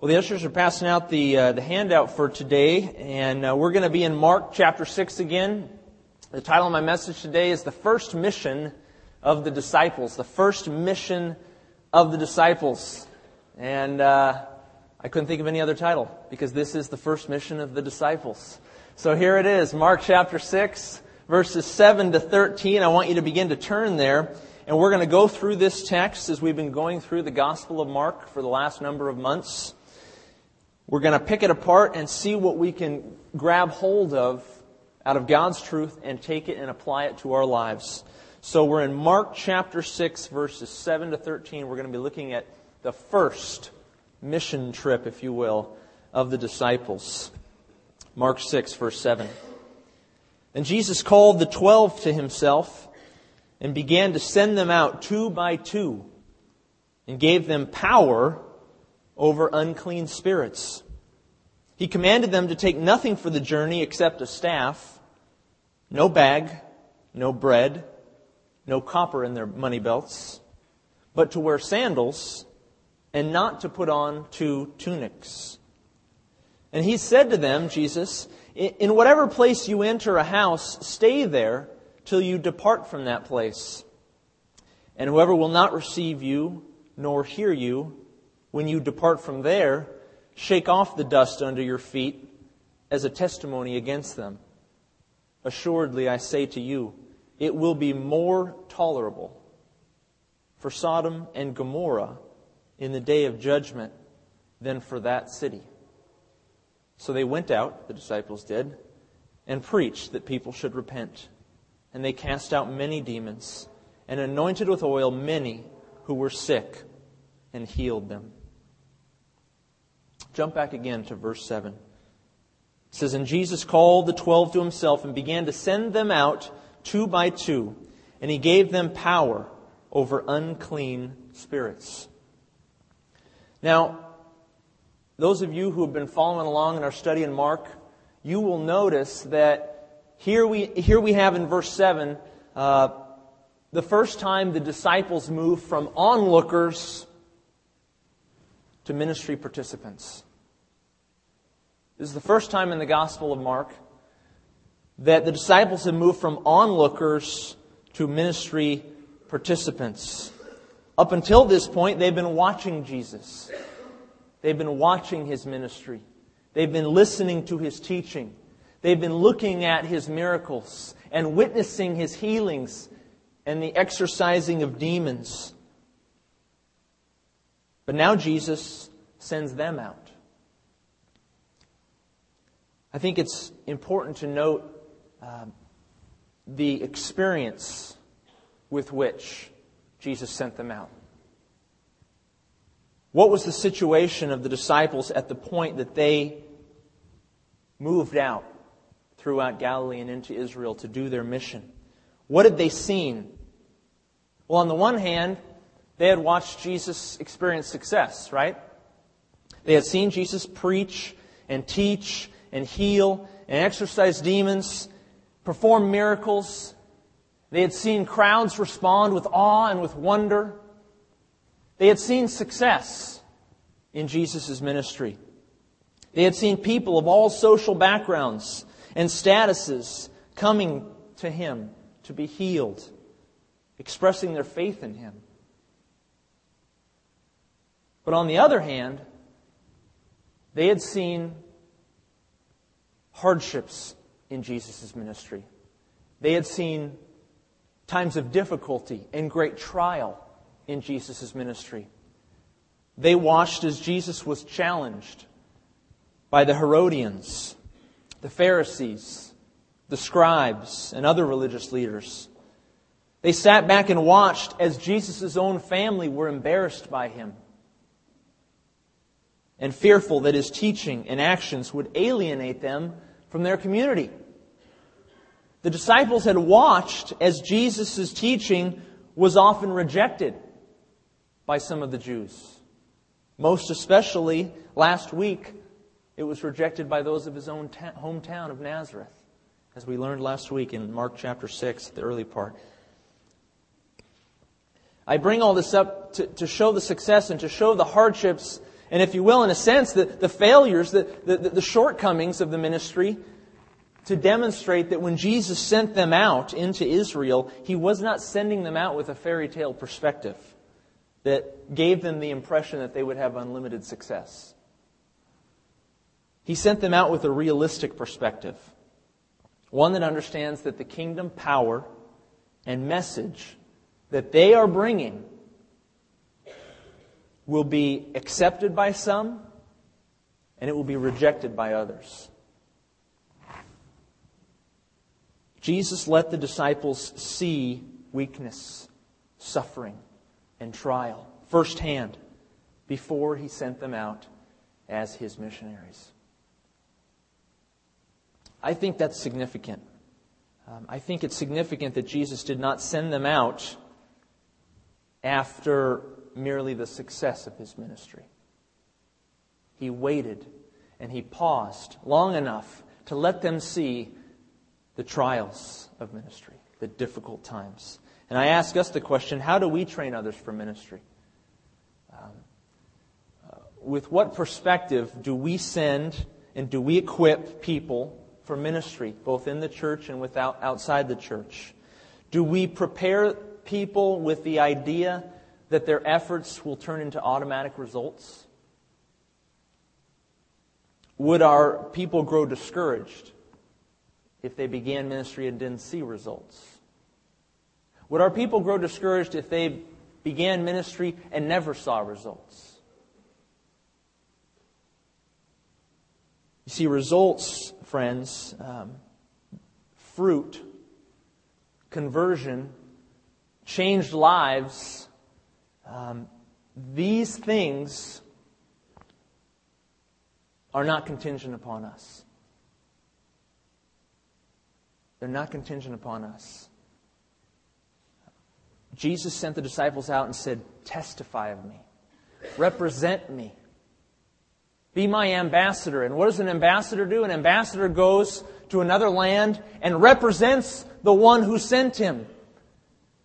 Well, the ushers are passing out the, uh, the handout for today, and uh, we're going to be in Mark chapter 6 again. The title of my message today is The First Mission of the Disciples. The First Mission of the Disciples. And uh, I couldn't think of any other title because this is the first mission of the disciples. So here it is, Mark chapter 6, verses 7 to 13. I want you to begin to turn there. And we're going to go through this text as we've been going through the Gospel of Mark for the last number of months. We're going to pick it apart and see what we can grab hold of out of God's truth and take it and apply it to our lives. So we're in Mark chapter 6, verses 7 to 13. We're going to be looking at the first mission trip, if you will, of the disciples. Mark 6, verse 7. And Jesus called the twelve to himself and began to send them out two by two and gave them power over unclean spirits. He commanded them to take nothing for the journey except a staff, no bag, no bread, no copper in their money belts, but to wear sandals and not to put on two tunics. And he said to them, Jesus, in whatever place you enter a house, stay there till you depart from that place. And whoever will not receive you nor hear you when you depart from there, shake off the dust under your feet as a testimony against them. Assuredly, I say to you, it will be more tolerable for Sodom and Gomorrah in the day of judgment than for that city. So they went out, the disciples did, and preached that people should repent. And they cast out many demons and anointed with oil many who were sick and healed them. Jump back again to verse 7. It says, And Jesus called the twelve to himself and began to send them out two by two, and he gave them power over unclean spirits. Now, those of you who have been following along in our study in Mark, you will notice that here we, here we have in verse 7 uh, the first time the disciples move from onlookers to ministry participants. This is the first time in the Gospel of Mark that the disciples have moved from onlookers to ministry participants. Up until this point, they've been watching Jesus. They've been watching his ministry. They've been listening to his teaching. They've been looking at his miracles and witnessing his healings and the exorcising of demons. But now Jesus sends them out. I think it's important to note uh, the experience with which Jesus sent them out. What was the situation of the disciples at the point that they moved out throughout Galilee and into Israel to do their mission? What had they seen? Well, on the one hand, they had watched Jesus experience success, right? They had seen Jesus preach and teach and heal and exorcise demons, perform miracles. They had seen crowds respond with awe and with wonder. They had seen success in Jesus' ministry. They had seen people of all social backgrounds and statuses coming to him to be healed, expressing their faith in him. But on the other hand, they had seen hardships in Jesus' ministry. They had seen times of difficulty and great trial in Jesus' ministry. They watched as Jesus was challenged by the Herodians, the Pharisees, the scribes, and other religious leaders. They sat back and watched as Jesus' own family were embarrassed by him and fearful that his teaching and actions would alienate them from their community. The disciples had watched as Jesus' teaching was often rejected by some of the Jews. Most especially last week, it was rejected by those of his own ta- hometown of Nazareth, as we learned last week in Mark chapter 6, the early part. I bring all this up to, to show the success and to show the hardships And if you will, in a sense, the, the failures, the, the, the shortcomings of the ministry to demonstrate that when Jesus sent them out into Israel, he was not sending them out with a fairy tale perspective that gave them the impression that they would have unlimited success. He sent them out with a realistic perspective, one that understands that the kingdom power and message that they are bringing will be accepted by some and it will be rejected by others. Jesus let the disciples see weakness, suffering, and trial firsthand before he sent them out as his missionaries. I think that's significant. Um, I think it's significant that Jesus did not send them out after merely the success of his ministry. He waited and he paused long enough to let them see the trials of ministry, the difficult times. And I ask us the question how do we train others for ministry? Um, uh, with what perspective do we send and do we equip people for ministry, both in the church and without, outside the church? Do we prepare people with the idea that their efforts will turn into automatic results? Would our people grow discouraged if they began ministry and didn't see results? Would our people grow discouraged if they began ministry and never saw results? You see, results, friends, um, fruit, conversion, changed lives, um, these things are not contingent upon us. They're not contingent upon us. Jesus sent the disciples out and said, Testify of me, represent me, be my ambassador. And what does an ambassador do? An ambassador goes to another land and represents the one who sent him.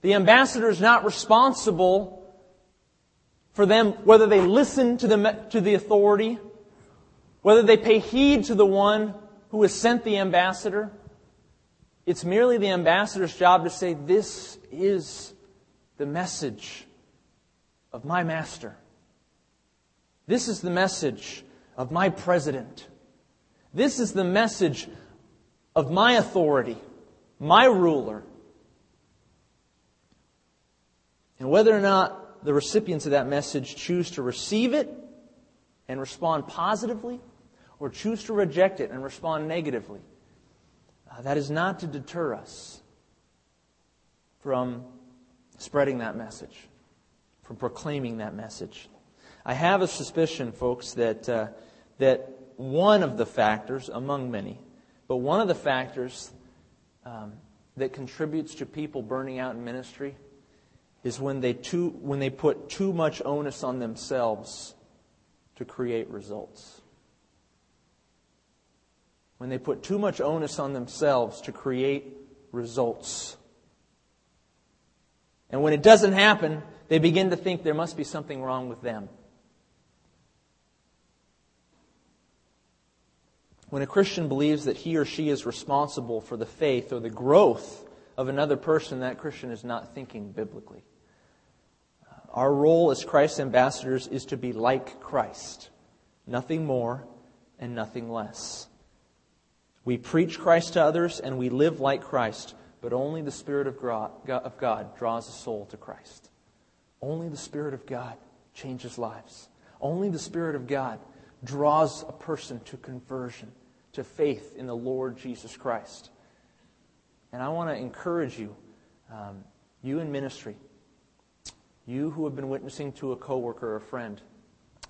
The ambassador is not responsible for them whether they listen to the, to the authority, whether they pay heed to the one who has sent the ambassador. It's merely the ambassador's job to say, This is the message of my master. This is the message of my president. This is the message of my authority, my ruler. And whether or not the recipients of that message choose to receive it and respond positively, or choose to reject it and respond negatively, uh, that is not to deter us from spreading that message, from proclaiming that message. I have a suspicion, folks, that, uh, that one of the factors, among many, but one of the factors um, that contributes to people burning out in ministry is when they, too, when they put too much onus on themselves to create results when they put too much onus on themselves to create results. And when it doesn't happen, they begin to think there must be something wrong with them. When a Christian believes that he or she is responsible for the faith or the growth of another person, that Christian is not thinking biblically. Our role as Christ's ambassadors is to be like Christ, nothing more and nothing less. We preach Christ to others and we live like Christ, but only the Spirit of God draws a soul to Christ. Only the Spirit of God changes lives. Only the Spirit of God draws a person to conversion, to faith in the Lord Jesus Christ. And I want to encourage you, um, you in ministry, you who have been witnessing to a coworker or a friend,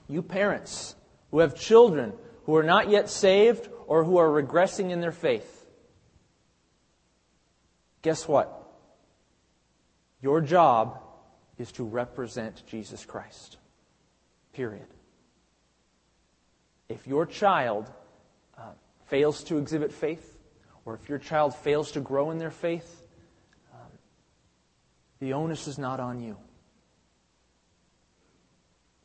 you parents who have children who are not yet saved or who are regressing in their faith. Guess what? Your job is to represent Jesus Christ. Period. If your child uh, fails to exhibit faith, or if your child fails to grow in their faith, um, the onus is not on you.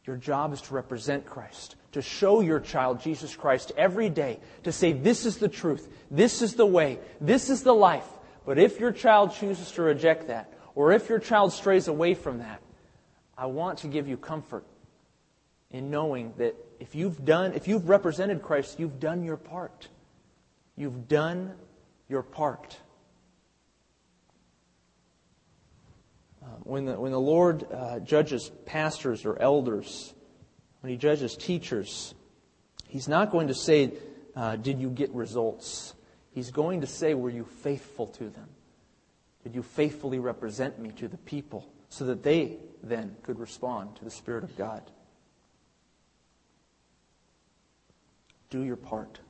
Your job is to represent Christ, to show your child Jesus Christ every day, to say, This is the truth, this is the way, this is the life. But if your child chooses to reject that, or if your child strays away from that, I want to give you comfort in knowing that if you've done, if you've represented Christ, you've done your part. You've done your part. When, the, when the Lord uh, judges pastors or elders, when He judges teachers, He's not going to say, uh, Did you get results? He's going to say, Were you faithful to them? Did you faithfully represent me to the people so that they then could respond to the Spirit of God? Do your part.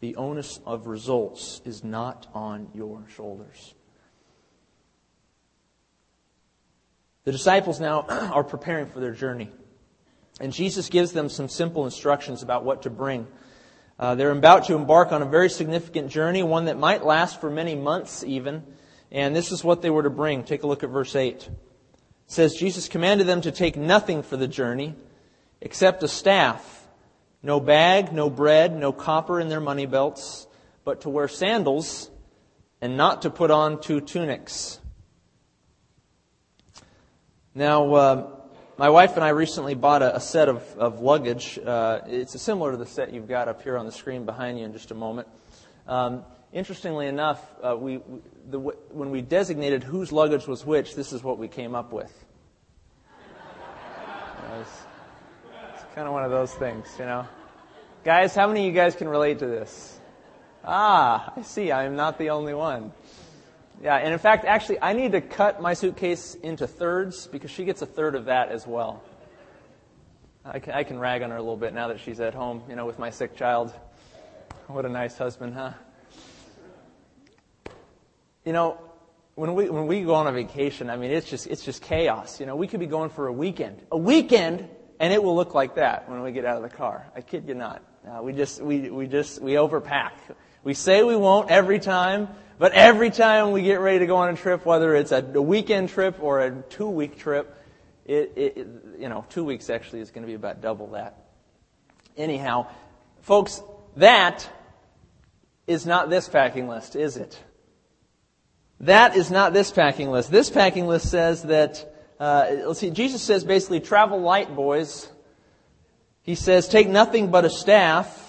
The onus of results is not on your shoulders. The disciples now are preparing for their journey. And Jesus gives them some simple instructions about what to bring. Uh, they're about to embark on a very significant journey, one that might last for many months even. And this is what they were to bring. Take a look at verse 8. It says, Jesus commanded them to take nothing for the journey except a staff, no bag, no bread, no copper in their money belts, but to wear sandals and not to put on two tunics. Now, uh, my wife and I recently bought a, a set of, of luggage. Uh, it's similar to the set you've got up here on the screen behind you in just a moment. Um, interestingly enough, uh, we, the, when we designated whose luggage was which, this is what we came up with. it's, it's kind of one of those things, you know. Guys, how many of you guys can relate to this? Ah, I see. I am not the only one. Yeah, and in fact, actually, I need to cut my suitcase into thirds because she gets a third of that as well. I can, I can rag on her a little bit now that she's at home, you know, with my sick child. What a nice husband, huh? You know, when we when we go on a vacation, I mean, it's just it's just chaos. You know, we could be going for a weekend, a weekend, and it will look like that when we get out of the car. I kid you not. Uh, we just we we just we overpack. We say we won't every time, but every time we get ready to go on a trip, whether it's a, weekend trip or a two week trip, it, it, you know, two weeks actually is going to be about double that. Anyhow, folks, that is not this packing list, is it? That is not this packing list. This packing list says that, uh, let's see, Jesus says basically, travel light, boys. He says, take nothing but a staff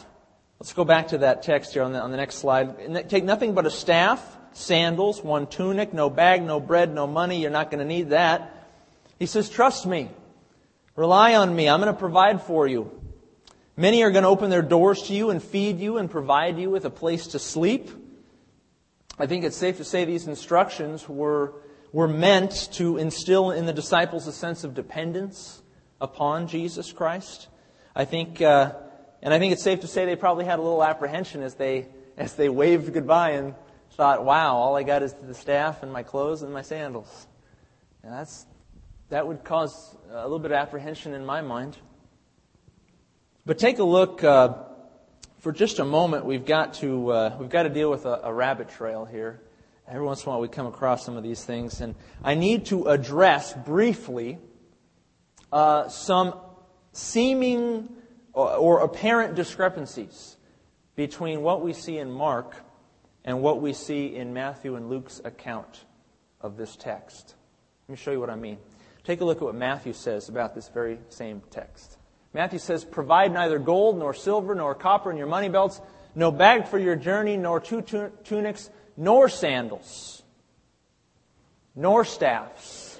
Let's go back to that text here on the, on the next slide. Take nothing but a staff, sandals, one tunic, no bag, no bread, no money. You're not going to need that. He says, trust me. Rely on me. I'm going to provide for you. Many are going to open their doors to you and feed you and provide you with a place to sleep. I think it's safe to say these instructions were, were meant to instill in the disciples a sense of dependence upon Jesus Christ. I think uh, and I think it's safe to say they probably had a little apprehension as they, as they waved goodbye and thought, wow, all I got is the staff and my clothes and my sandals. And that's, that would cause a little bit of apprehension in my mind. But take a look, uh, for just a moment, we've got to, uh, we've got to deal with a, a rabbit trail here. Every once in a while we come across some of these things. And I need to address briefly uh, some seeming or apparent discrepancies between what we see in Mark and what we see in Matthew and Luke's account of this text. Let me show you what I mean. Take a look at what Matthew says about this very same text. Matthew says, Provide neither gold nor silver nor copper in your money belts, no bag for your journey, nor two tunics, nor sandals, nor staffs,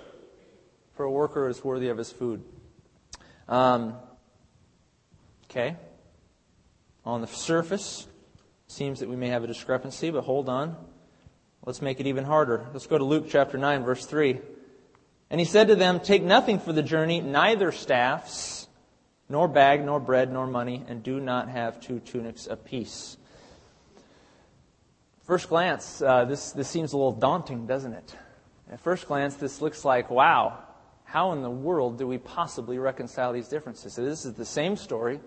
for a worker is worthy of his food. Um, Okay? On the surface, seems that we may have a discrepancy, but hold on. Let's make it even harder. Let's go to Luke chapter 9, verse 3. And he said to them, Take nothing for the journey, neither staffs, nor bag, nor bread, nor money, and do not have two tunics apiece. First glance, uh, this, this seems a little daunting, doesn't it? At first glance, this looks like, wow, how in the world do we possibly reconcile these differences? So this is the same story,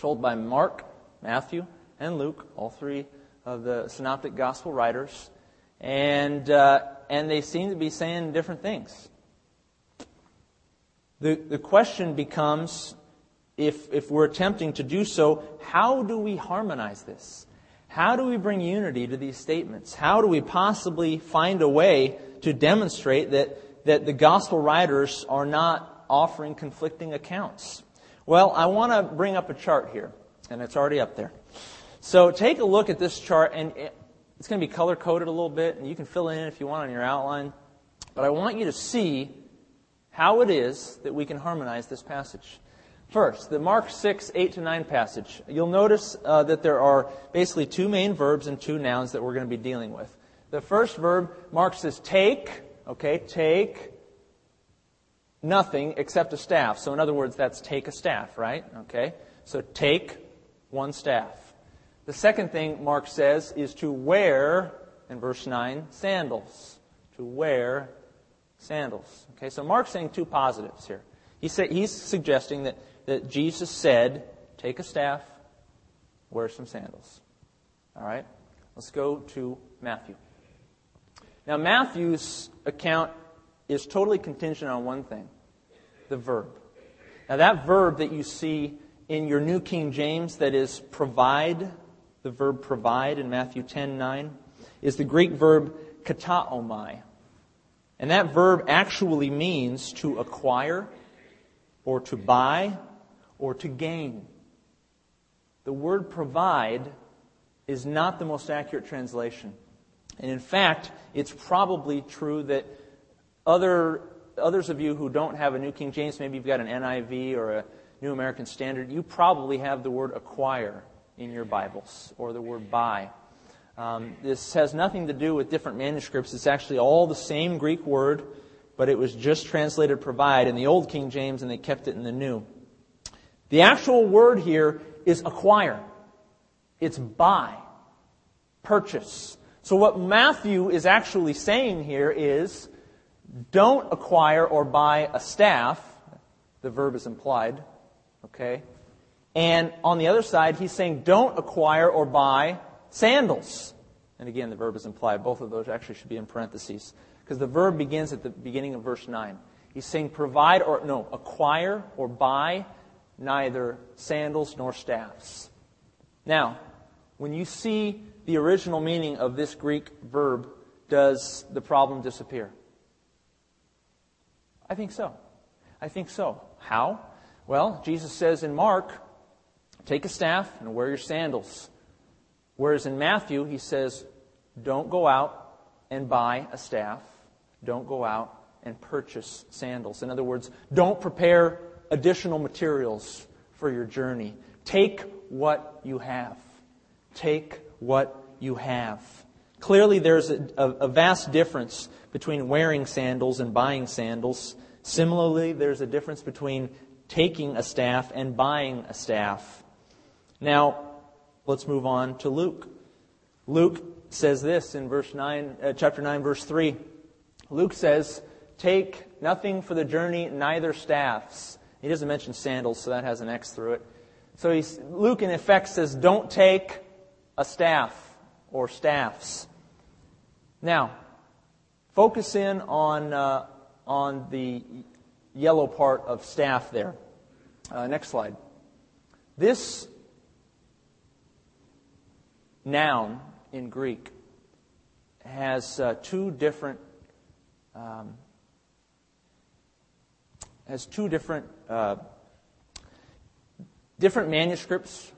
told by Mark, Matthew, and Luke, all three of the synoptic gospel writers. And, uh, and they seem to be saying different things. The, the question becomes if, if we're attempting to do so, how do we harmonize this? How do we bring unity to these statements? How do we possibly find a way to demonstrate that, that the gospel writers are not offering conflicting accounts? Well, I want to bring up a chart here, and it's already up there. So take a look at this chart, and it's going to be color coded a little bit, and you can fill in if you want on your outline. But I want you to see how it is that we can harmonize this passage. First, the Mark 6, 8 to 9 passage. You'll notice uh, that there are basically two main verbs and two nouns that we're going to be dealing with. The first verb, Mark says take, okay, take nothing except a staff. So in other words, that's take a staff, right? Okay? So take one staff. The second thing Mark says is to wear, in verse 9, sandals. To wear sandals. Okay, so Mark's saying two positives here. He say, he's suggesting that, that Jesus said, take a staff, wear some sandals. All right? Let's go to Matthew. Now, Matthew's account is totally contingent on one thing the verb. Now, that verb that you see in your New King James, that is provide, the verb provide in Matthew 10 9, is the Greek verb kataomai. And that verb actually means to acquire, or to buy, or to gain. The word provide is not the most accurate translation. And in fact, it's probably true that other, others of you who don't have a New King James, maybe you've got an NIV or a New American Standard, you probably have the word acquire in your Bibles, or the word buy. Um, this has nothing to do with different manuscripts. It's actually all the same Greek word, but it was just translated provide in the Old King James and they kept it in the New. The actual word here is acquire. It's buy, purchase. So what Matthew is actually saying here is don't acquire or buy a staff. The verb is implied. Okay? And on the other side, he's saying don't acquire or buy Sandals. And again, the verb is implied. Both of those actually should be in parentheses. Because the verb begins at the beginning of verse 9. He's saying provide or, no, acquire or buy neither sandals nor staffs. Now, when you see the original meaning of this Greek verb, does the problem disappear? I think so. I think so. How? Well, Jesus says in Mark, take a staff and wear your sandals. Whereas in Matthew, he says, don't go out and buy a staff. Don't go out and purchase sandals. In other words, don't prepare additional materials for your journey. Take what you have. Take what you have. Clearly, there's a, a, a, vast difference between wearing sandals and buying sandals. Similarly, there's a difference between taking a staff and buying a staff. Now, Let's move on to Luke. Luke says this in verse 9, uh, chapter 9, verse 3. Luke says, Take nothing for the journey, neither staffs. He doesn't mention sandals, so that has an X through it. So Luke, in effect, says, Don't take a staff or staffs. Now, focus in on, uh, on the yellow part of staff there. Uh, next slide. This noun in Greek has uh, two different um, has two different uh, different manuscripts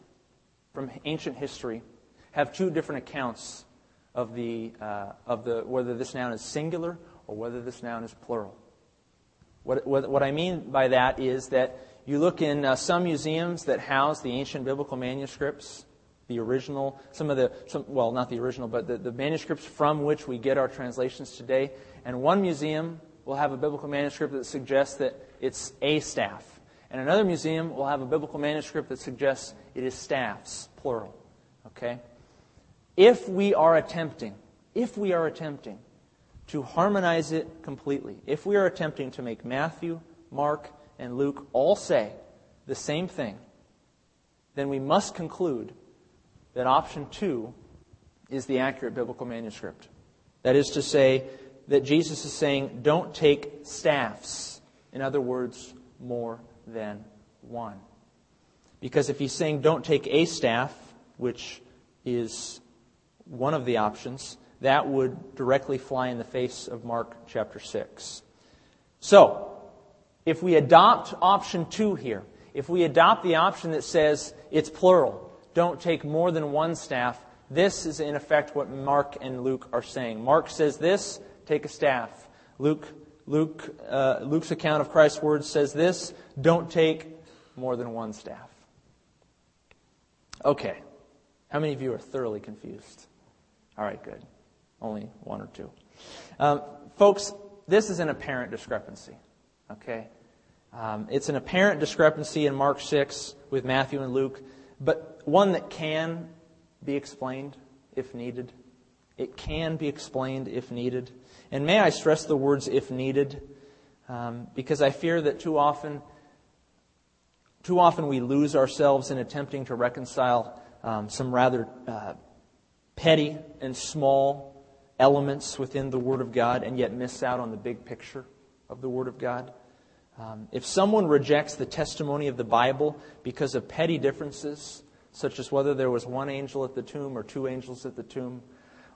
from ancient history have two different accounts of the uh, of the whether this noun is singular or whether this noun is plural. What, what, what I mean by that is that you look in uh, some museums that house the ancient biblical manuscripts, the original, some of the, some, well, not the original, but the, the manuscripts from which we get our translations today. And one museum will have a biblical manuscript that suggests that it's a staff. And another museum will have a biblical manuscript that suggests it is staffs, plural. Okay? If we are attempting, if we are attempting to harmonize it completely, if we are attempting to make Matthew, Mark, and Luke all say the same thing, then we must conclude that option two is the accurate biblical manuscript. That is to say, that Jesus is saying, don't take staffs. In other words, more than one. Because if he's saying don't take a staff, which is one of the options, that would directly fly in the face of Mark chapter 6. So, if we adopt option two here, if we adopt the option that says it's plural, don't take more than one staff, this is in effect what Mark and Luke are saying. Mark says this, take a staff. Luke, Luke, uh, Luke's account of Christ's words says this, don't take more than one staff. Okay. How many of you are thoroughly confused? All right, good. Only one or two. Um, folks, this is an apparent discrepancy. Okay? Um, it's an apparent discrepancy in Mark 6 with Matthew and Luke, but one that can be explained if needed. It can be explained if needed. And may I stress the words if needed, um, because I fear that too often, too often we lose ourselves in attempting to reconcile um, some rather uh, petty and small elements within the Word of God and yet miss out on the big picture of the Word of God. Um, if someone rejects the testimony of the Bible because of petty differences, such as whether there was one angel at the tomb or two angels at the tomb,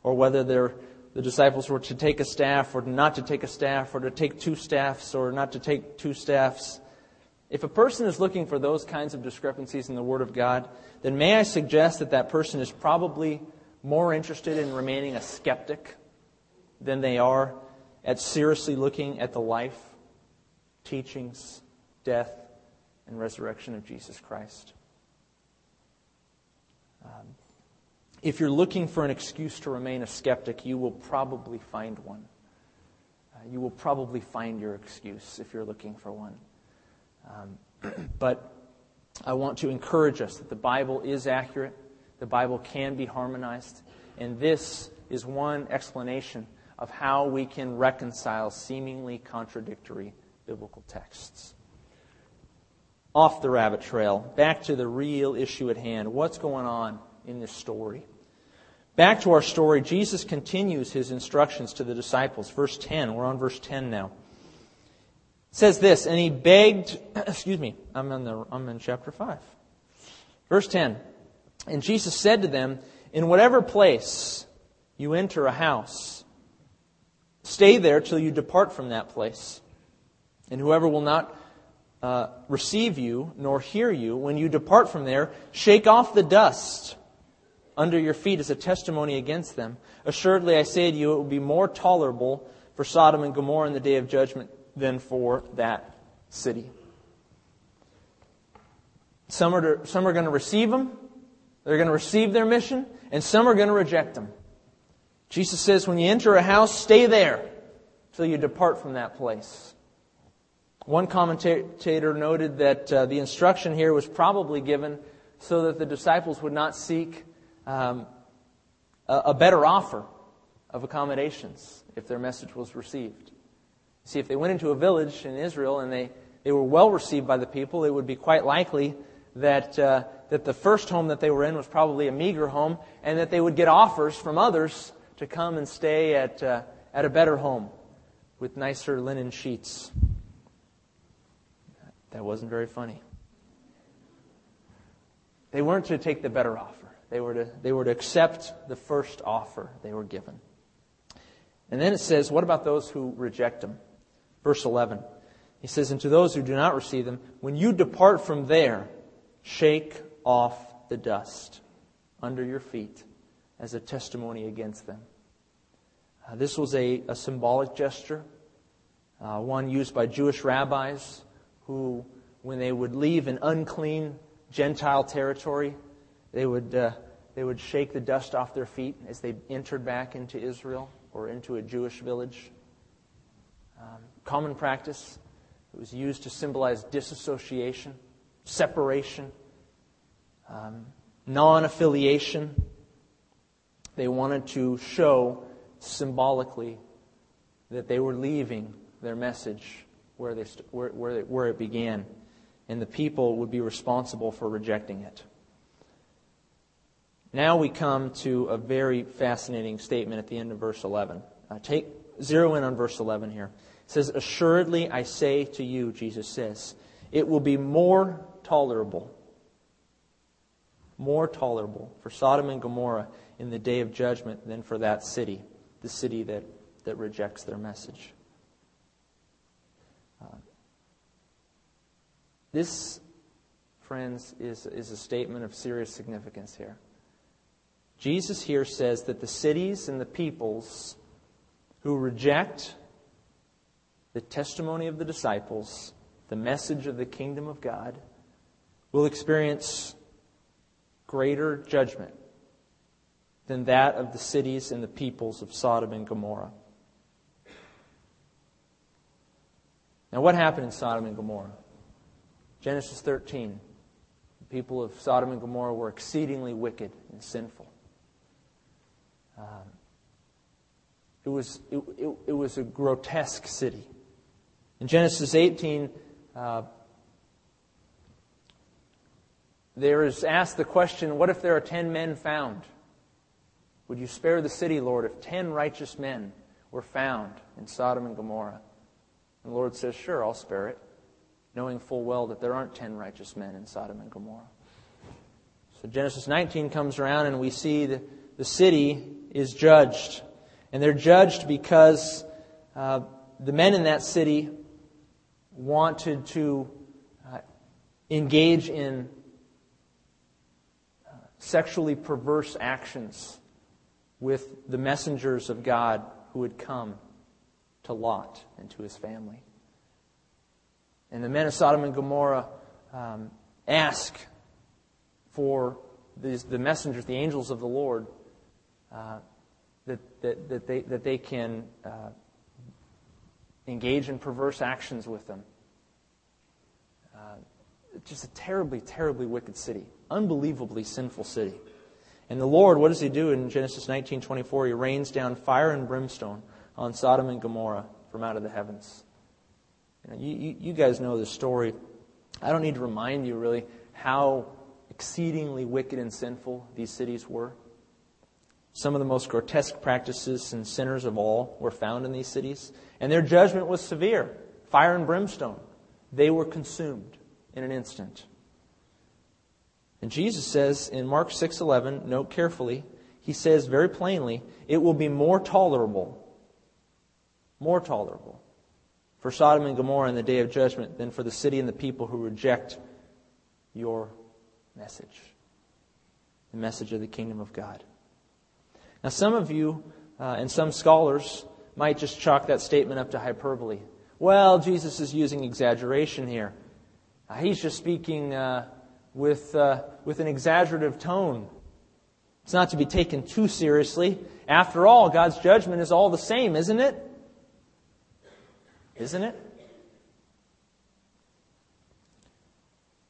or whether there, the disciples were to take a staff or not to take a staff, or to take two staffs or not to take two staffs, if a person is looking for those kinds of discrepancies in the Word of God, then may I suggest that that person is probably more interested in remaining a skeptic than they are at seriously looking at the life, teachings, death, and resurrection of Jesus Christ. Um, if you're looking for an excuse to remain a skeptic, you will probably find one. Uh, you will probably find your excuse if you're looking for one. Um, but I want to encourage us that the Bible is accurate, the Bible can be harmonized, and this is one explanation of how we can reconcile seemingly contradictory biblical texts. Off the rabbit trail, back to the real issue at hand. What's going on in this story? Back to our story, Jesus continues his instructions to the disciples. Verse 10, we're on verse 10 now says this, and he begged, excuse me, I'm in, the, I'm in chapter 5. Verse 10. And Jesus said to them, In whatever place you enter a house, stay there till you depart from that place. And whoever will not uh, receive you nor hear you, when you depart from there, shake off the dust under your feet as a testimony against them. Assuredly, I say to you, it will be more tolerable for Sodom and Gomorrah in the day of judgment than for that city. Some are, to, some are going to receive them, they're going to receive their mission, and some are going to reject them. Jesus says, when you enter a house, stay there till you depart from that place. One commentator noted that uh, the instruction here was probably given so that the disciples would not seek um, a, a better offer of accommodations if their message was received. See, if they went into a village in Israel and they, they were well received by the people, it would be quite likely that, uh, that the first home that they were in was probably a meager home and that they would get offers from others to come and stay at, uh, at a better home with nicer linen sheets. That wasn't very funny. They weren't to take the better offer. They were to, they were to accept the first offer they were given. And then it says, what about those who reject them? Verse 11. He says, And to those who do not receive them, when you depart from there, shake off the dust under your feet as a testimony against them. Uh, this was a, a symbolic gesture, uh, one used by Jewish rabbis who, when they would leave an unclean Gentile territory, they would, uh, they would shake the dust off their feet as they entered back into Israel or into a Jewish village. Um, common practice. It was used to symbolize disassociation, separation, um, non affiliation. They wanted to show symbolically that they were leaving their message where, they where, where, where it began, and the people would be responsible for rejecting it. Now we come to a very fascinating statement at the end of verse 11. Uh, take zero in on verse 11 here. It says, Assuredly I say to you, Jesus says, it will be more tolerable. More tolerable for Sodom and Gomorrah in the day of judgment than for that city, the city that, that rejects their message. Uh, this, friends, is, is a statement of serious significance here. Jesus here says that the cities and the peoples who reject the testimony of the disciples, the message of the kingdom of God, will experience greater judgment than that of the cities and the peoples of Sodom and Gomorrah. Now, what happened in Sodom and Gomorrah? Genesis 13. The people of Sodom and Gomorrah were exceedingly wicked and sinful. Um, it, was, it, it, it, was a grotesque city. In Genesis 18, uh, there is asked the question what if there are ten men found? Would you spare the city, Lord, if ten righteous men were found in Sodom and Gomorrah? And the Lord says, Sure, I'll spare it, knowing full well that there aren't ten righteous men in Sodom and Gomorrah. So Genesis 19 comes around, and we see the, the city is judged. And they're judged because uh, the men in that city wanted to uh, engage in sexually perverse actions with the messengers of God who had come to Lot and to his family. And the men of Sodom and Gomorrah um, ask for these, the messengers, the angels of the Lord, uh, that, that, that, they, that they can uh, engage in perverse actions with them. Uh, just a terribly, terribly wicked city. Unbelievably sinful city. And the Lord, what does He do in Genesis 19:24? He rains down fire and brimstone on Sodom and Gomorrah from out of the heavens. You, know, you, you guys know the story. I don't need to remind you really how exceedingly wicked and sinful these cities were. Some of the most grotesque practices and sinners of all were found in these cities, and their judgment was severe fire and brimstone. They were consumed in an instant. And Jesus says in Mark 6:11, note carefully, he says very plainly, it will be more tolerable more tolerable for Sodom and Gomorrah in the day of judgment than for the city and the people who reject your message, the message of the kingdom of God. Now, some of you uh, and some scholars might just chalk that statement up to hyperbole. Well, Jesus is using exaggeration here. Uh, he's just speaking uh, with, uh, with an exaggerative tone. It's not to be taken too seriously. After all, God's judgment is all the same, isn't it? Isn't it?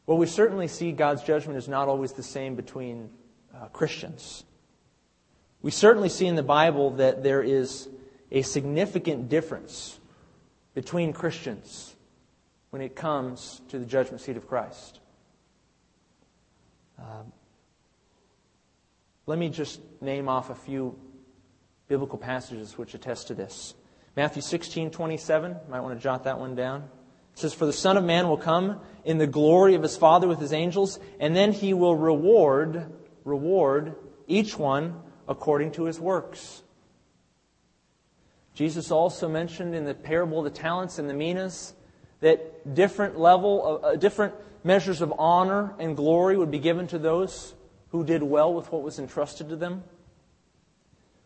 Well, we certainly see God's judgment is not always the same between uh, Christians. We certainly see in the Bible that there is a significant difference between Christians when it comes to the judgment seat of Christ. Um, let me just name off a few biblical passages which attest to this. Matthew 16, 27. Might want to jot that one down. It says, For the Son of Man will come in the glory of his Father with his angels, and then he will reward, reward each one according to his works. Jesus also mentioned in the parable of the talents and the minas that different level, a different measures of honor and glory would be given to those who did well with what was entrusted to them.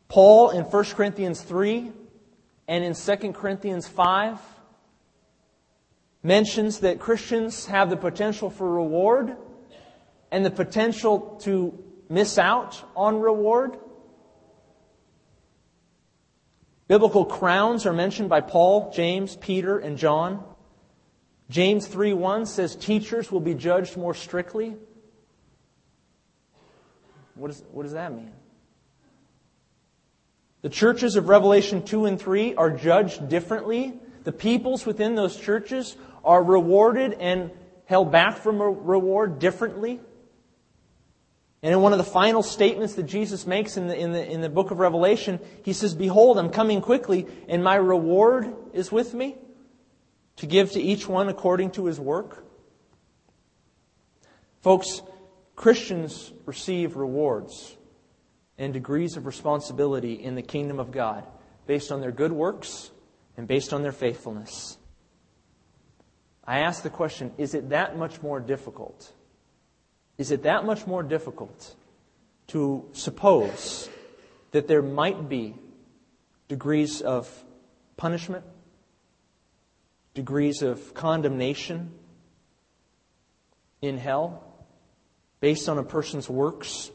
Paul in 1 Corinthians 3 and in 2 Corinthians 5 mentions that Christians have the potential for reward and the potential to miss out on reward. Biblical crowns are mentioned by Paul, James, Peter, and John. James 3:1 says teachers will be judged more strictly. What, is, what does that mean? The churches of Revelation 2 and 3 are judged differently. The peoples within those churches are rewarded and held back from a reward differently. And in one of the final statements that Jesus makes in the, in the, in the book of Revelation, he says, Behold, I'm coming quickly, and my reward is with me to give to each one according to his work. Folks, Christians receive rewards and degrees of responsibility in the kingdom of God based on their good works and based on their faithfulness. I ask the question is it that much more difficult? Is it that much more difficult to suppose that there might be degrees of punishment, degrees of condemnation in hell based on a person's works?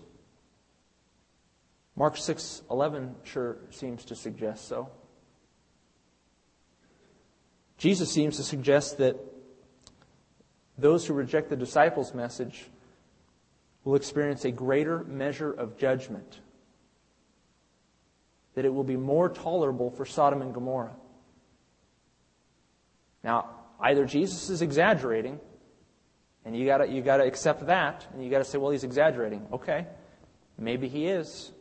Mark 6:11 sure seems to suggest so. Jesus seems to suggest that those who reject the disciples' message will experience a greater measure of judgment. That it will be more tolerable for Sodom and Gomorrah. Now, either Jesus is exaggerating, and you gotta, you gotta accept that, and you gotta say, well, he's exaggerating. Okay. Maybe he is.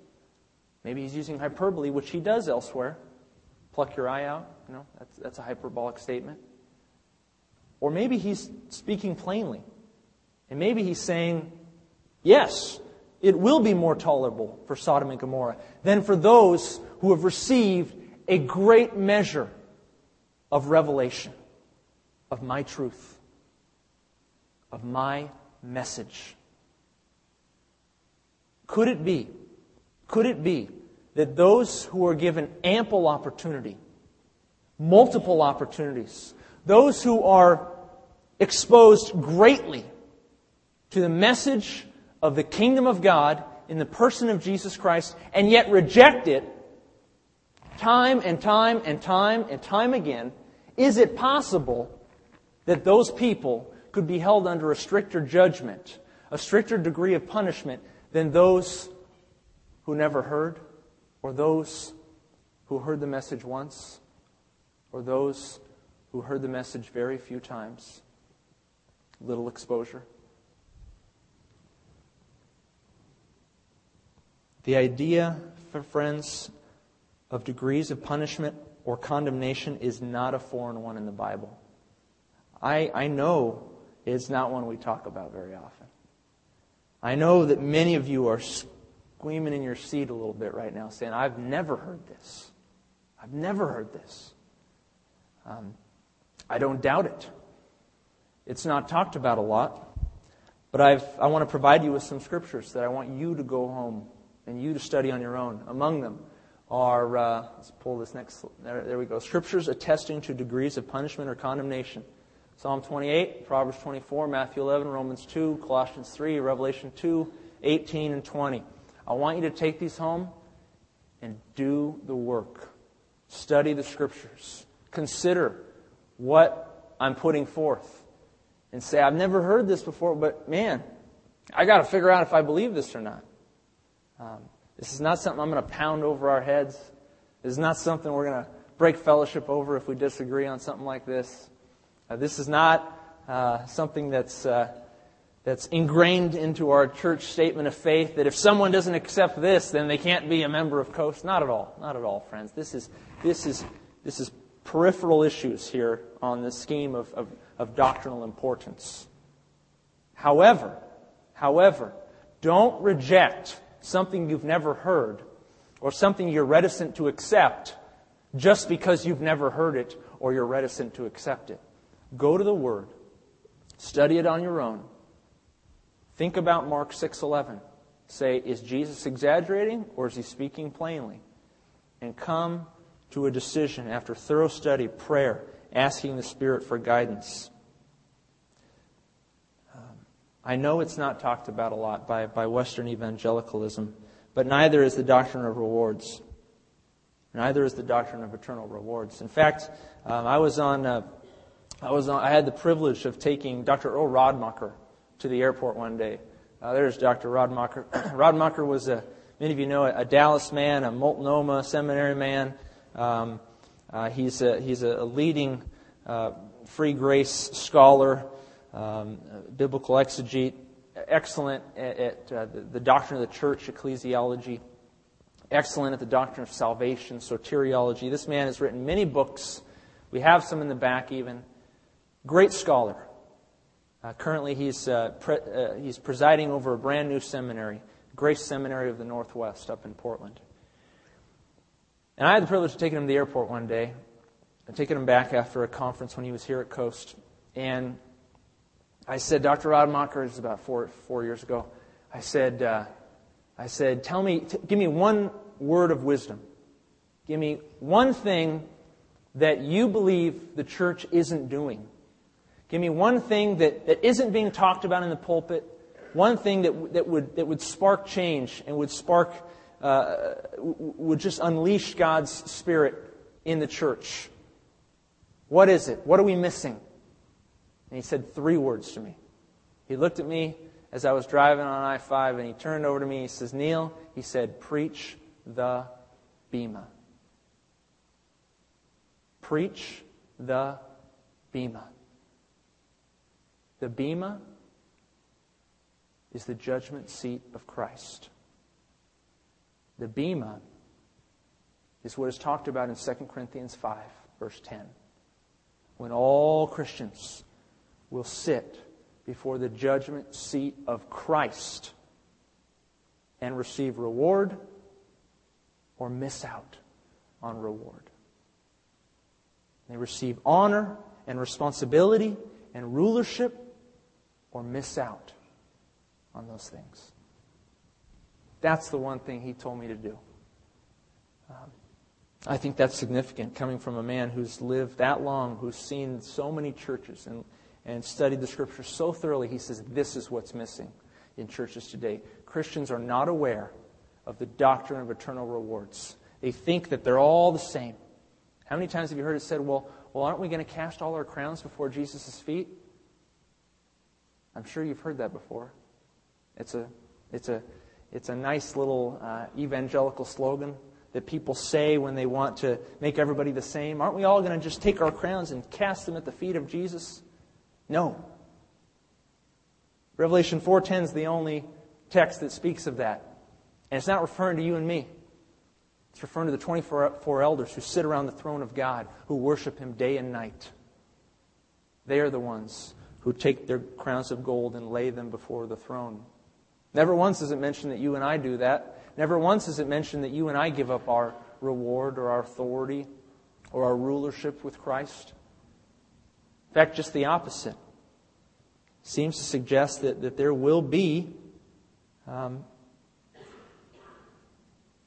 Maybe he's using hyperbole, which he does elsewhere. Pluck your eye out. You know, that's, that's a hyperbolic statement. Or maybe he's speaking plainly. And maybe he's saying, yes, it will be more tolerable for Sodom and Gomorrah than for those who have received a great measure of revelation of my truth, of my message. Could it be could it be that those who are given ample opportunity, multiple opportunities, those who are exposed greatly to the message of the kingdom of God in the person of Jesus Christ and yet reject it time and time and time and time again, is it possible that those people could be held under a stricter judgment, a stricter degree of punishment than those who never heard, or those who heard the message once, or those who heard the message very few times. Little exposure. The idea, for friends, of degrees of punishment or condemnation is not a foreign one in the Bible. I, I know it's not one we talk about very often. I know that many of you are squeaming in your seat a little bit right now, saying, I've never heard this. I've never heard this. Um, I don't doubt it. It's not talked about a lot, but I've, I want to provide you with some scriptures that I want you to go home and you to study on your own. Among them are, uh, let's pull this next, there, there we go, scriptures attesting to degrees of punishment or condemnation. Psalm 28, Proverbs 24, Matthew 11, Romans 2, Colossians 3, Revelation 2, 18, and 20. I want you to take these home and do the work. Study the scriptures. Consider what I'm putting forth. And say, I've never heard this before, but man, I got to figure out if I believe this or not. Um, this is not something I'm going to pound over our heads. This is not something we're going to break fellowship over if we disagree on something like this. Uh, this is not uh, something that's uh, that's ingrained into our church statement of faith that if someone doesn't accept this, then they can't be a member of Coast. Not at all. Not at all, friends. This is, this is, this is peripheral issues here on the scheme of, of, of doctrinal importance. However, however, don't reject something you've never heard or something you're reticent to accept just because you've never heard it or you're reticent to accept it. Go to the Word. Study it on your own Think about Mark 6:11. Say, is Jesus exaggerating or is he speaking plainly? And come to a decision after thorough study, prayer, asking the Spirit for guidance. Um, I know it's not talked about a lot by, by Western evangelicalism, but neither is the doctrine of rewards. Neither is the doctrine of eternal rewards. In fact, um, I was on, uh, I was on, I had the privilege of taking Dr. Earl Radmacher to the airport one day. Uh, there's Dr. Radmacher. Radmacher was, a, many of you know, a, Dallas man, a Multnomah seminary man. Um, uh, he's a, he's a leading uh, free grace scholar, um, biblical exegete, excellent at, at uh, the, the, doctrine of the church, ecclesiology, excellent at the doctrine of salvation, soteriology. This man has written many books. We have some in the back even. Great scholar. Uh, currently, he's, uh, pre- uh, he's presiding over a brand new seminary, Grace Seminary of the Northwest up in Portland. And I had the privilege of taking him to the airport one day, taking him back after a conference when he was here at Coast. And I said, Dr. Radmacher, this is about four, four years ago, I said, uh, I said, tell me, t- give me one word of wisdom. Give me one thing that you believe the church isn't doing. Give me one thing that, that isn't being talked about in the pulpit, one thing that, that, would, that would spark change and would spark, uh, would just unleash God's Spirit in the church. What is it? What are we missing? And he said three words to me. He looked at me as I was driving on I 5 and he turned over to me. He says, Neil, he said, preach the Bema. Preach the Bema. The Bema is the judgment seat of Christ. The Bema is what is talked about in 2 Corinthians 5, verse 10. When all Christians will sit before the judgment seat of Christ and receive reward or miss out on reward. They receive honor and responsibility and rulership or miss out on those things. That's the one thing he told me to do. Um, I think that's significant coming from a man who's lived that long, who's seen so many churches and, and studied the scriptures so thoroughly. He says, This is what's missing in churches today. Christians are not aware of the doctrine of eternal rewards. They think that they're all the same. How many times have you heard it said, Well, well aren't we going to cast all our crowns before Jesus' feet? I'm sure you've heard that before. It's a, it's a, it's a nice little uh, evangelical slogan that people say when they want to make everybody the same. Aren't we all going to just take our crowns and cast them at the feet of Jesus? No. Revelation 4:10 is the only text that speaks of that. And it's not referring to you and me. It's referring to the 24 elders who sit around the throne of God, who worship him day and night. They are the ones who take their crowns of gold and lay them before the throne. Never once is it mentioned that you and I do that. Never once is it mentioned that you and I give up our reward or our authority or our rulership with Christ. In fact, just the opposite. Seems to suggest that, that there will be um,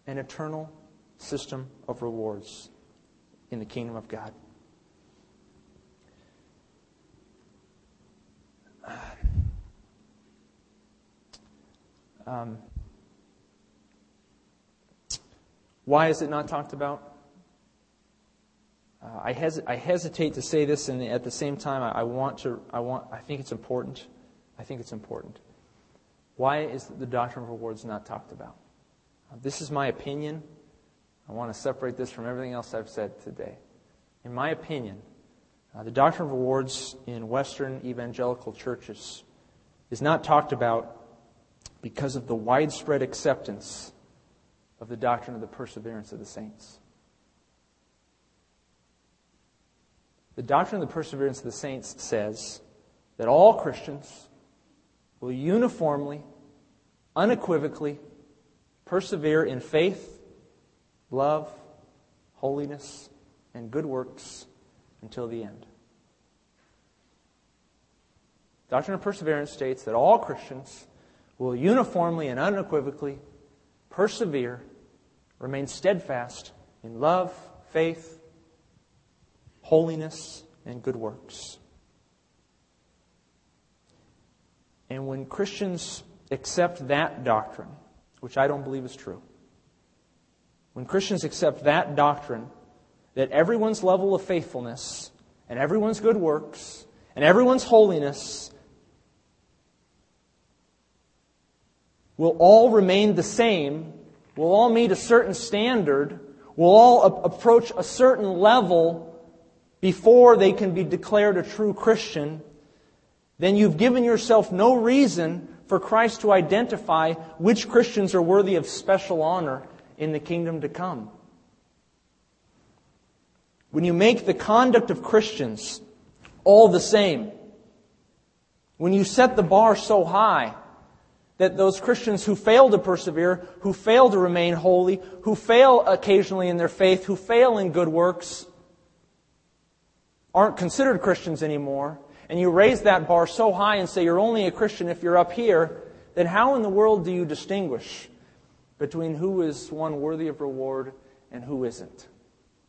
an eternal system of rewards in the kingdom of God. Um, why is it not talked about? Uh, I, hes- I, hesitate to say this, and at the same time, I, I, want to. I want. I think it's important. I think it's important. Why is the doctrine of rewards not talked about? Uh, this is my opinion. I want to separate this from everything else I've said today. In my opinion, uh, the doctrine of rewards in Western evangelical churches is not talked about because of the widespread acceptance of the doctrine of the perseverance of the saints. The doctrine of the perseverance of the saints says that all Christians will uniformly, unequivocally persevere in faith, love, holiness, and good works until the end. Doctrine of perseverance states that all Christians will uniformly and unequivocally persevere, remain steadfast in love, faith, holiness, and good works. And when Christians accept that doctrine, which I don't believe is true, when Christians accept that doctrine, that everyone's level of faithfulness and everyone's good works and everyone's holiness will all remain the same, will all meet a certain standard, will all a- approach a certain level before they can be declared a true Christian, then you've given yourself no reason for Christ to identify which Christians are worthy of special honor in the kingdom to come. When you make the conduct of Christians all the same, When you set the bar so high that those Christians who fail to persevere, who fail to remain holy, who fail occasionally in their faith, who fail in good works, aren't considered Christians anymore, and you raise that bar so high and say you're only a Christian if you're up here, then how in the world do you distinguish between who is one worthy of reward and who isn't?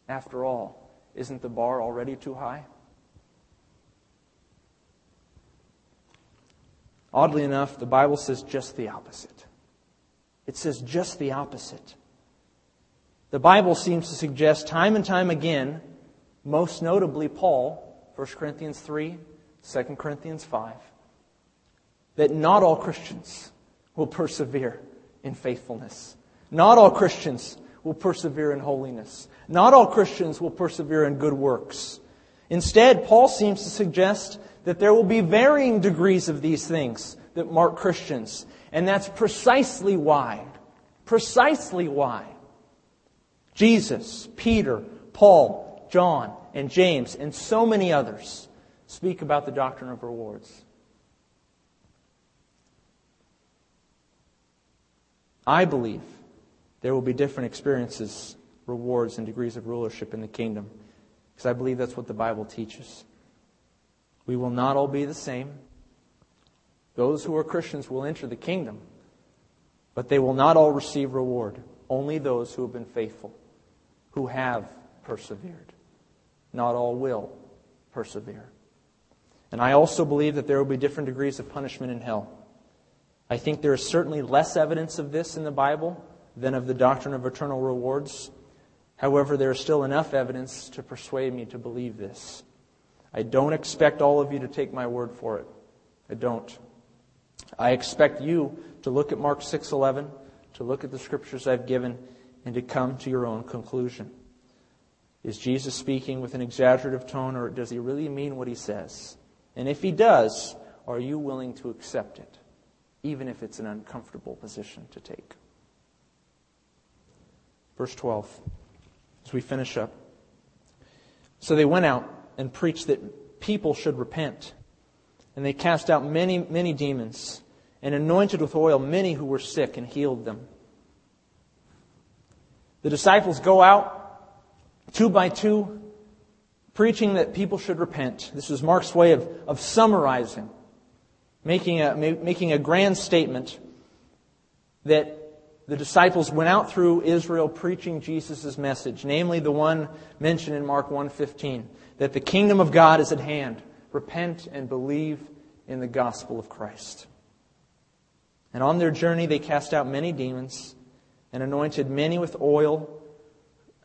After all, isn't the bar already too high? Oddly enough, the Bible says just the opposite. It says just the opposite. The Bible seems to suggest time and time again, most notably Paul, 1 Corinthians 3, 2 Corinthians 5, that not all Christians will persevere in faithfulness. Not all Christians will persevere in holiness. Not all Christians will persevere in good works. Instead, Paul seems to suggest that there will be varying degrees of these things that mark Christians. And that's precisely why, precisely why Jesus, Peter, Paul, John, and James, and so many others speak about the doctrine of rewards. I believe there will be different experiences, rewards, and degrees of rulership in the kingdom because I believe that's what the Bible teaches. We will not all be the same. Those who are Christians will enter the kingdom, but they will not all receive reward. Only those who have been faithful, who have persevered. Not all will persevere. And I also believe that there will be different degrees of punishment in hell. I think there is certainly less evidence of this in the Bible than of the doctrine of eternal rewards. However, there is still enough evidence to persuade me to believe this. I don't expect all of you to take my word for it. I don't. I expect you to look at Mark 6:11, to look at the scriptures I've given and to come to your own conclusion. Is Jesus speaking with an exaggerative tone or does he really mean what he says? And if he does, are you willing to accept it, even if it's an uncomfortable position to take? Verse 12, as we finish up. So they went out and preached that people should repent. And they cast out many, many demons and anointed with oil many who were sick and healed them. The disciples go out two by two, preaching that people should repent. This is Mark's way of, of summarizing, making a, making a grand statement that the disciples went out through Israel preaching Jesus' message, namely the one mentioned in Mark 1.15, that the kingdom of God is at hand repent and believe in the gospel of Christ. And on their journey, they cast out many demons and anointed many with oil,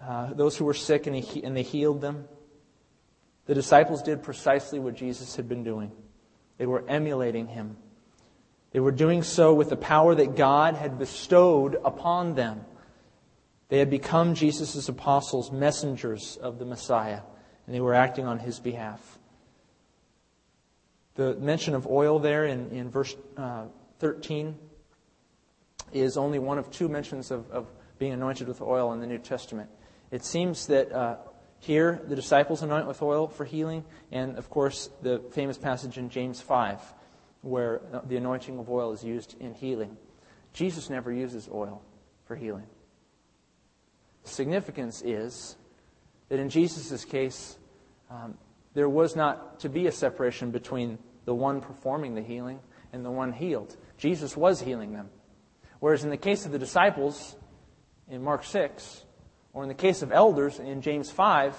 uh, those who were sick, and, he, and they healed them. The disciples did precisely what Jesus had been doing. They were emulating him. They were doing so with the power that God had bestowed upon them. They had become Jesus' apostles, messengers of the Messiah, and they were acting on his behalf. The mention of oil there in, in verse uh, 13 is only one of two mentions of, of, being anointed with oil in the New Testament. It seems that uh, here the disciples anoint with oil for healing, and of course the famous passage in James 5 where the anointing of oil is used in healing. Jesus never uses oil for healing. The significance is that in Jesus' case, um, there was not to be a separation between the one performing the healing and the one healed. Jesus was healing them. Whereas in the case of the disciples in Mark 6, or in the case of elders in James 5,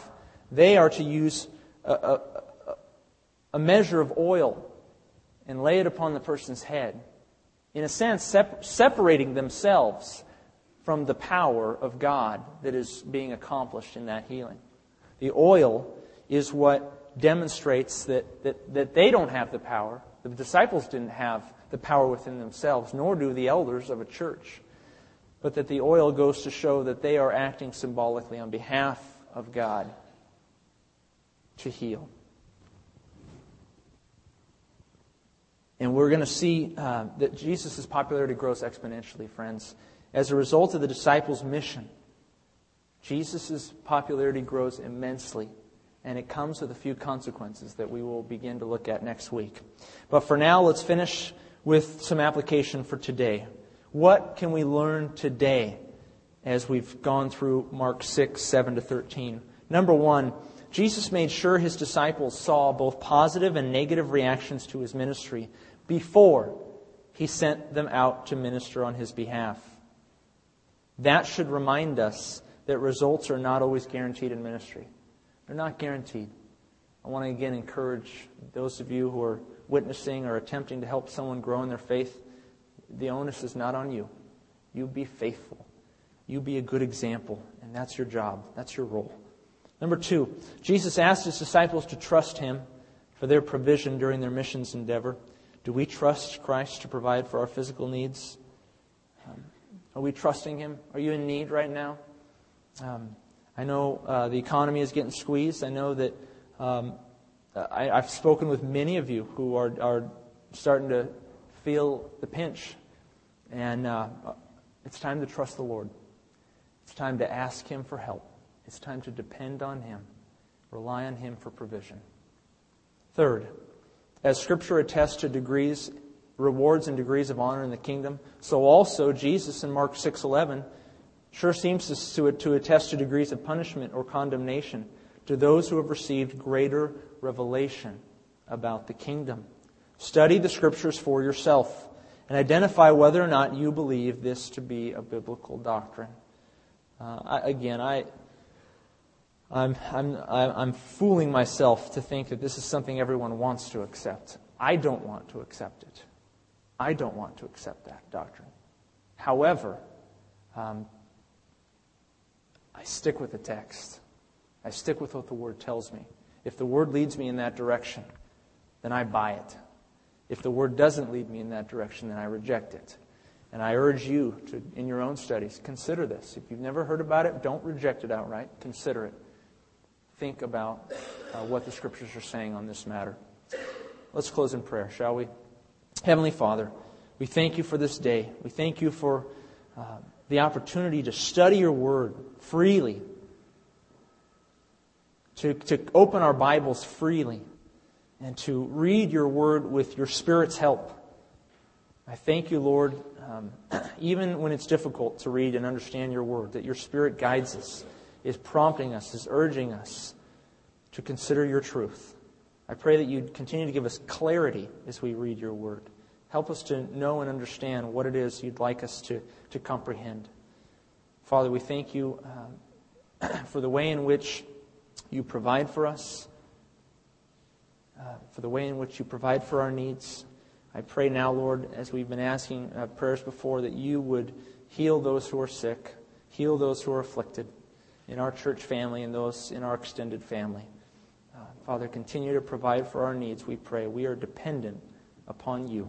they are to use a, a, a measure of oil and lay it upon the person's head. In a sense, sep- separating themselves from the power of God that is being accomplished in that healing. The oil is what demonstrates that, that, that they don't have the power. The disciples didn't have the power within themselves, nor do the elders of a church. But that the oil goes to show that they are acting symbolically on behalf of God to heal. And we're going to see uh, that Jesus' popularity grows exponentially, friends. As a result of the disciples' mission, Jesus' popularity grows immensely and it comes with a few consequences that we will begin to look at next week. But for now, let's finish with some application for today. What can we learn today as we've gone through Mark 6, 7 to 13? Number one, Jesus made sure his disciples saw both positive and negative reactions to his ministry before he sent them out to minister on his behalf. That should remind us that results are not always guaranteed in ministry. They're not guaranteed. I want to again encourage those of you who are witnessing or attempting to help someone grow in their faith. The onus is not on you. You be faithful. You be a good example, and that's your job. That's your role. Number two, Jesus asked his disciples to trust him for their provision during their missions endeavor. Do we trust Christ to provide for our physical needs? Are we trusting him? Are you in need right now? Um, I know uh, the economy is getting squeezed. I know that um, I, have spoken with many of you who are, are starting to feel the pinch. And uh, it's time to trust the Lord. It's time to ask Him for help. It's time to depend on Him, rely on Him for provision. Third, as Scripture attests to degrees, rewards and degrees of honor in the kingdom, so also Jesus in Mark 6:11 sure seems to, to attest to degrees of punishment or condemnation to those who have received greater revelation about the kingdom. Study the scriptures for yourself and identify whether or not you believe this to be a biblical doctrine. Uh, I, again, I, I'm, I'm, I'm fooling myself to think that this is something everyone wants to accept. I don't want to accept it. I don't want to accept that doctrine. However, um, I stick with the text. I stick with what the Word tells me. If the Word leads me in that direction, then I buy it. If the Word doesn't lead me in that direction, then I reject it. And I urge you to, in your own studies, consider this. If you've never heard about it, don't reject it outright. Consider it. Think about uh, what the Scriptures are saying on this matter. Let's close in prayer, shall we? Heavenly Father, we thank you for this day. We thank you for. Uh, the opportunity to study your word freely, to, to open our Bibles freely, and to read your word with your Spirit's help. I thank you, Lord, um, even when it's difficult to read and understand your word, that your Spirit guides us, is prompting us, is urging us to consider your truth. I pray that you'd continue to give us clarity as we read your word. Help us to know and understand what it is you'd like us to, to comprehend. Father, we thank you um, for the way in which you provide for us, uh, for the way in which you provide for our needs. I pray now, Lord, as we've been asking uh, prayers before, that you would heal those who are sick, heal those who are afflicted in our church family and those in our extended family. Uh, Father, continue to provide for our needs, we pray. We are dependent upon you.